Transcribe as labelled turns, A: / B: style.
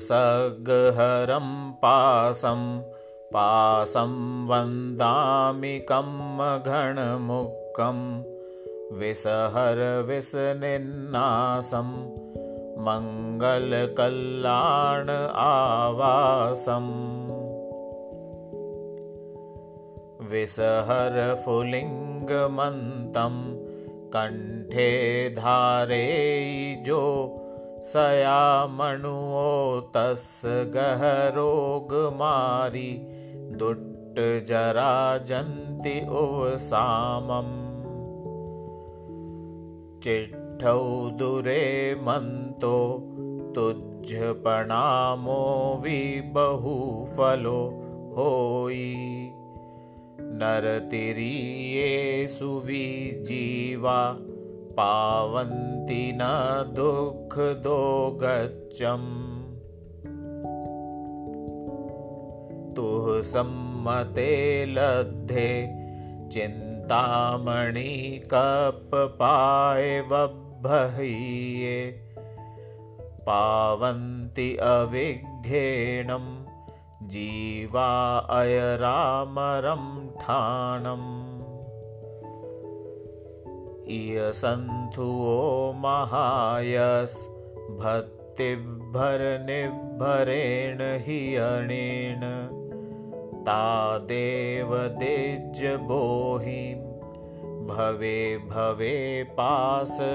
A: सगहरं पासं पासं वन्दामि कम्मघणमुक्कं विसहरविसनिन्नासं मङ्गलकल्याण आवासम् विसहरफुलिङ्गमन्तं कण्ठे धारेजो सयामणुओ तस्य गहरोगमारि दुट्टजराजन्ति उवसामम् चिट्ठौ दुरे मन्तो तुज्जपणामो विबहुफलो होयि नरतिरीये सुविजीवा पावन्ति न दुःखदो गच्छम् तुः सम्मते लद्धे चिन्तामणिकपपायवह्ये पावन्ति अविघ्नेणम् जीवा अयरामरं ठाणम् इयसन्थुवो महायस् भक्तिभरनिर्भरेण हि अणेन तादेवदेज्यबोहिं भवे भवे पासजिणचन्द